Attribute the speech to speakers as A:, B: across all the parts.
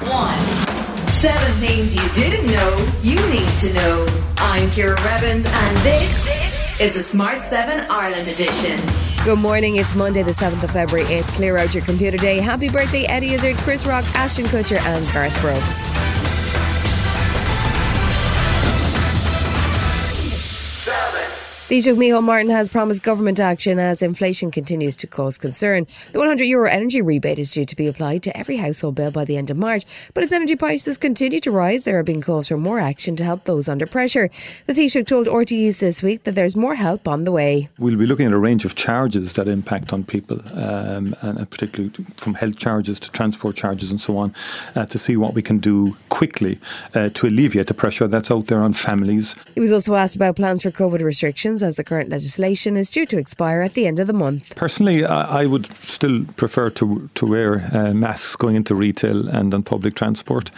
A: one. Seven things you didn't know you need to know. I'm Ciara Revins, and this is the Smart 7 Ireland edition.
B: Good morning. It's Monday, the 7th of February. It's Clear Out Your Computer Day. Happy birthday, Eddie Izzard, Chris Rock, Ashton Kutcher, and Garth Brooks. Taoiseach Micheál Martin has promised government action as inflation continues to cause concern. The 100 euro energy rebate is due to be applied to every household bill by the end of March, but as energy prices continue to rise, there are being calls for more action to help those under pressure. The Taoiseach told RTÉ this week that there's more help on the way.
C: We'll be looking at a range of charges that impact on people, um, and particularly from health charges to transport charges and so on, uh, to see what we can do quickly uh, to alleviate the pressure that's out there on families.
B: He was also asked about plans for COVID restrictions as the current legislation is due to expire at the end of the month.
C: Personally, I, I would still prefer to, to wear uh, masks going into retail and on public transport.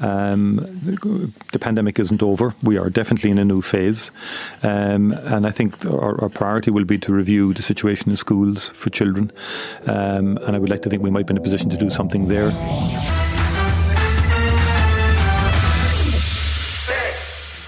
C: Um, the, the, pandemic isn't over. We are definitely in a new phase. Um, and I think our, our, priority will be to review the situation in schools for children. Um, and I would like to think we might be in a position to do something there.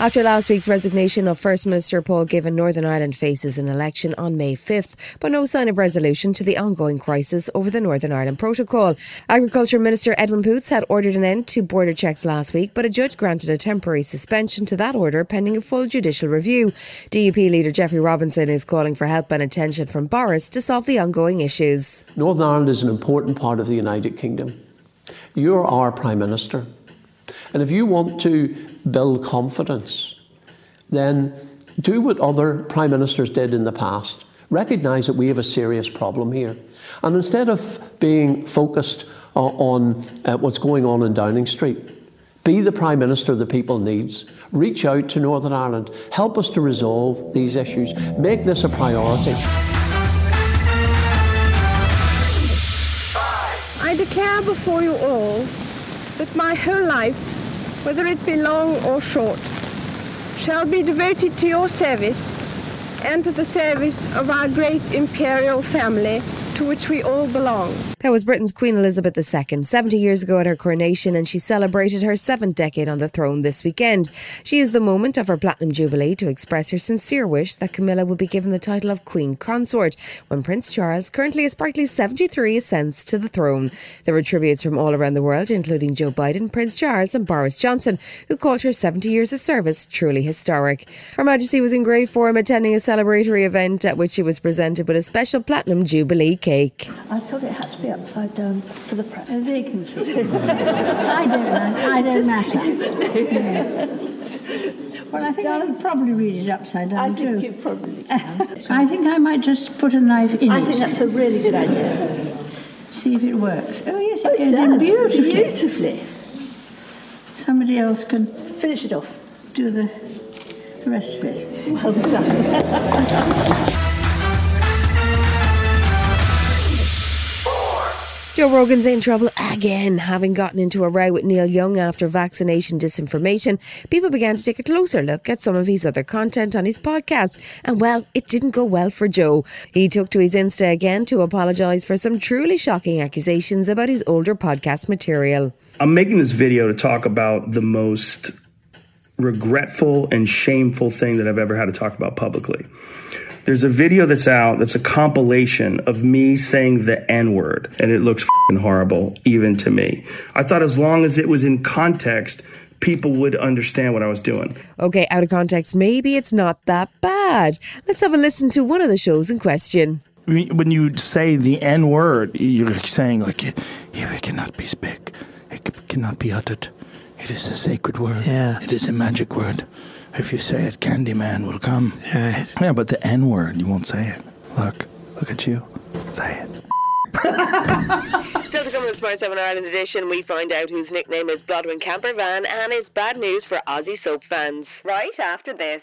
B: After last week's resignation of First Minister Paul Givan, Northern Ireland faces an election on May 5th, but no sign of resolution to the ongoing crisis over the Northern Ireland Protocol. Agriculture Minister Edwin Poots had ordered an end to border checks last week, but a judge granted a temporary suspension to that order pending a full judicial review. DUP leader Jeffrey Robinson is calling for help and attention from Boris to solve the ongoing issues.
D: Northern Ireland is an important part of the United Kingdom. You're our Prime Minister. And if you want to build confidence, then do what other prime ministers did in the past. Recognise that we have a serious problem here. And instead of being focused uh, on uh, what's going on in Downing Street, be the Prime Minister the people needs. Reach out to Northern Ireland. Help us to resolve these issues. Make this a priority.
E: I declare before you all that my whole life whether it be long or short, shall be devoted to your service and to the service of our great imperial family to which we all belong.
B: That was Britain's Queen Elizabeth II, 70 years ago at her coronation, and she celebrated her seventh decade on the throne this weekend. She used the moment of her Platinum Jubilee to express her sincere wish that Camilla would be given the title of Queen Consort when Prince Charles, currently a sprightly 73, ascends to the throne. There were tributes from all around the world, including Joe Biden, Prince Charles, and Boris Johnson, who called her 70 years of service truly historic. Her Majesty was in great form attending a celebratory event at which she was presented with a special Platinum Jubilee cake cake.
F: I thought it had to be upside down for the press. As they can see. I don't know. I don't matter. Well, I think I could probably read it upside down
G: I think
F: too.
G: you probably can.
F: I think I might just put a knife in
G: I
F: it.
G: think that's a really good idea.
F: See if it works. Oh yes, it
G: Oh, it
F: goes in
G: does.
F: beautifully.
G: Beautifully.
F: Somebody else can
G: Finish it off.
F: do the, the rest of it.
G: Well done.
B: Joe Rogan's in trouble again, having gotten into a row with Neil Young after vaccination disinformation. People began to take a closer look at some of his other content on his podcast, and well, it didn't go well for Joe. He took to his Insta again to apologise for some truly shocking accusations about his older podcast material.
H: I'm making this video to talk about the most regretful and shameful thing that I've ever had to talk about publicly. There's a video that's out that's a compilation of me saying the N word, and it looks fing horrible, even to me. I thought as long as it was in context, people would understand what I was doing.
B: Okay, out of context, maybe it's not that bad. Let's have a listen to one of the shows in question.
I: when you say the N word, you're saying like it, it cannot be speak, it cannot be uttered. It is a sacred word.
J: Yeah.
I: It is a magic word. If you say it, Candyman will come.
J: Right.
I: Yeah, but the N word, you won't say it. Look, look at you. Say it.
K: Still to come in the Smart 7 Ireland edition, we find out whose nickname is Blodwyn Camper Van and it's bad news for Aussie soap fans. Right after this.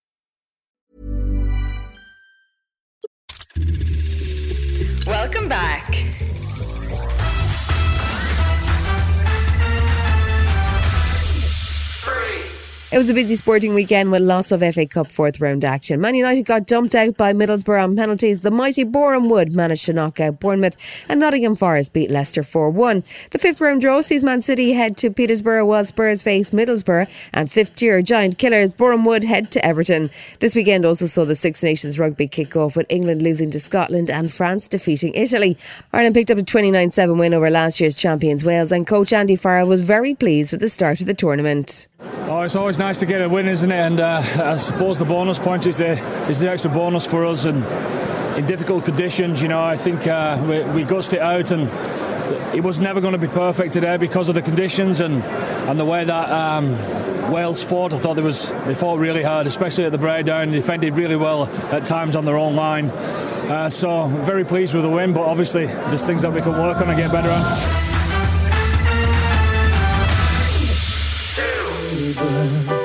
A: Welcome back.
B: It was a busy sporting weekend with lots of FA Cup fourth round action. Man United got dumped out by Middlesbrough on penalties. The mighty Boreham Wood managed to knock out Bournemouth, and Nottingham Forest beat Leicester 4 1. The fifth round draw sees Man City head to Peterborough while Spurs face Middlesbrough, and fifth tier giant killers Boreham Wood head to Everton. This weekend also saw the Six Nations rugby kick off with England losing to Scotland and France defeating Italy. Ireland picked up a 29 7 win over last year's champions Wales, and coach Andy Farrell was very pleased with the start of the tournament.
L: Oh, it's always nice to get a win, isn't it? And uh, I suppose the bonus point is the is the extra bonus for us. And in difficult conditions, you know, I think uh, we, we gussed it out, and it was never going to be perfect today because of the conditions and and the way that. Um, Wales fought. I thought they was they fought really hard, especially at the breakdown. They defended really well at times on their own line. Uh, so very pleased with the win, but obviously there's things that we can work on and get better on. baby.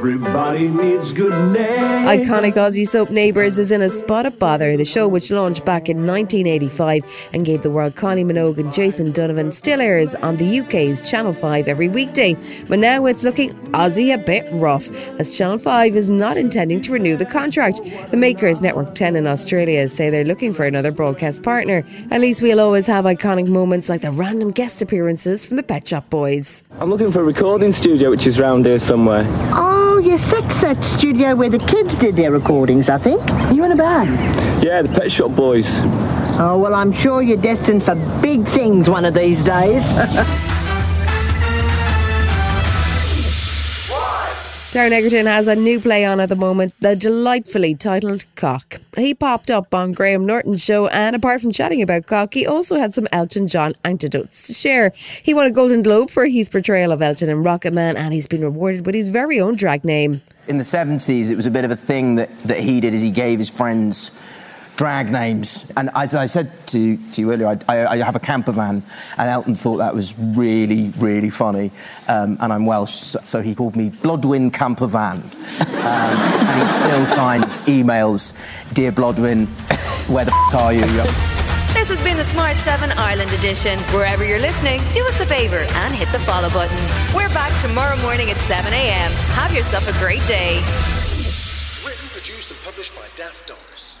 M: Everybody needs good names.
B: Iconic Aussie soap Neighbours is in a spot of bother. The show, which launched back in 1985 and gave the world Connie Minogue and Jason Donovan, still airs on the UK's Channel 5 every weekday. But now it's looking Aussie a bit rough, as Channel 5 is not intending to renew the contract. The makers, Network 10 in Australia, say they're looking for another broadcast partner. At least we'll always have iconic moments like the random guest appearances from the Pet Shop Boys.
N: I'm looking for a recording studio which is round here somewhere.
O: Oh, yes, that's that studio where the kids did their recordings, I think. You in a band?
N: Yeah, the Pet Shop Boys.
O: Oh, well, I'm sure you're destined for big things one of these days.
B: Taron Egerton has a new play on at the moment, the delightfully titled Cock. He popped up on Graham Norton's show, and apart from chatting about cock, he also had some Elton John anecdotes to share. He won a Golden Globe for his portrayal of Elton in Rocket Man, and he's been rewarded with his very own drag name.
P: In the 70s, it was a bit of a thing that, that he did is he gave his friends drag names. And as I said to, to you earlier, I, I, I have a camper van, and Elton thought that was really, really funny. Um, and I'm Welsh, so he called me Blodwyn Camper Van. Um, and he still signs emails, Dear Blodwyn, where the f are you?
A: This has been the Smart 7 Ireland edition. Wherever you're listening, do us a favour and hit the follow button. We're back tomorrow morning at 7 a.m. Have yourself a great day.
Q: Written, produced, and published by Daft Doris.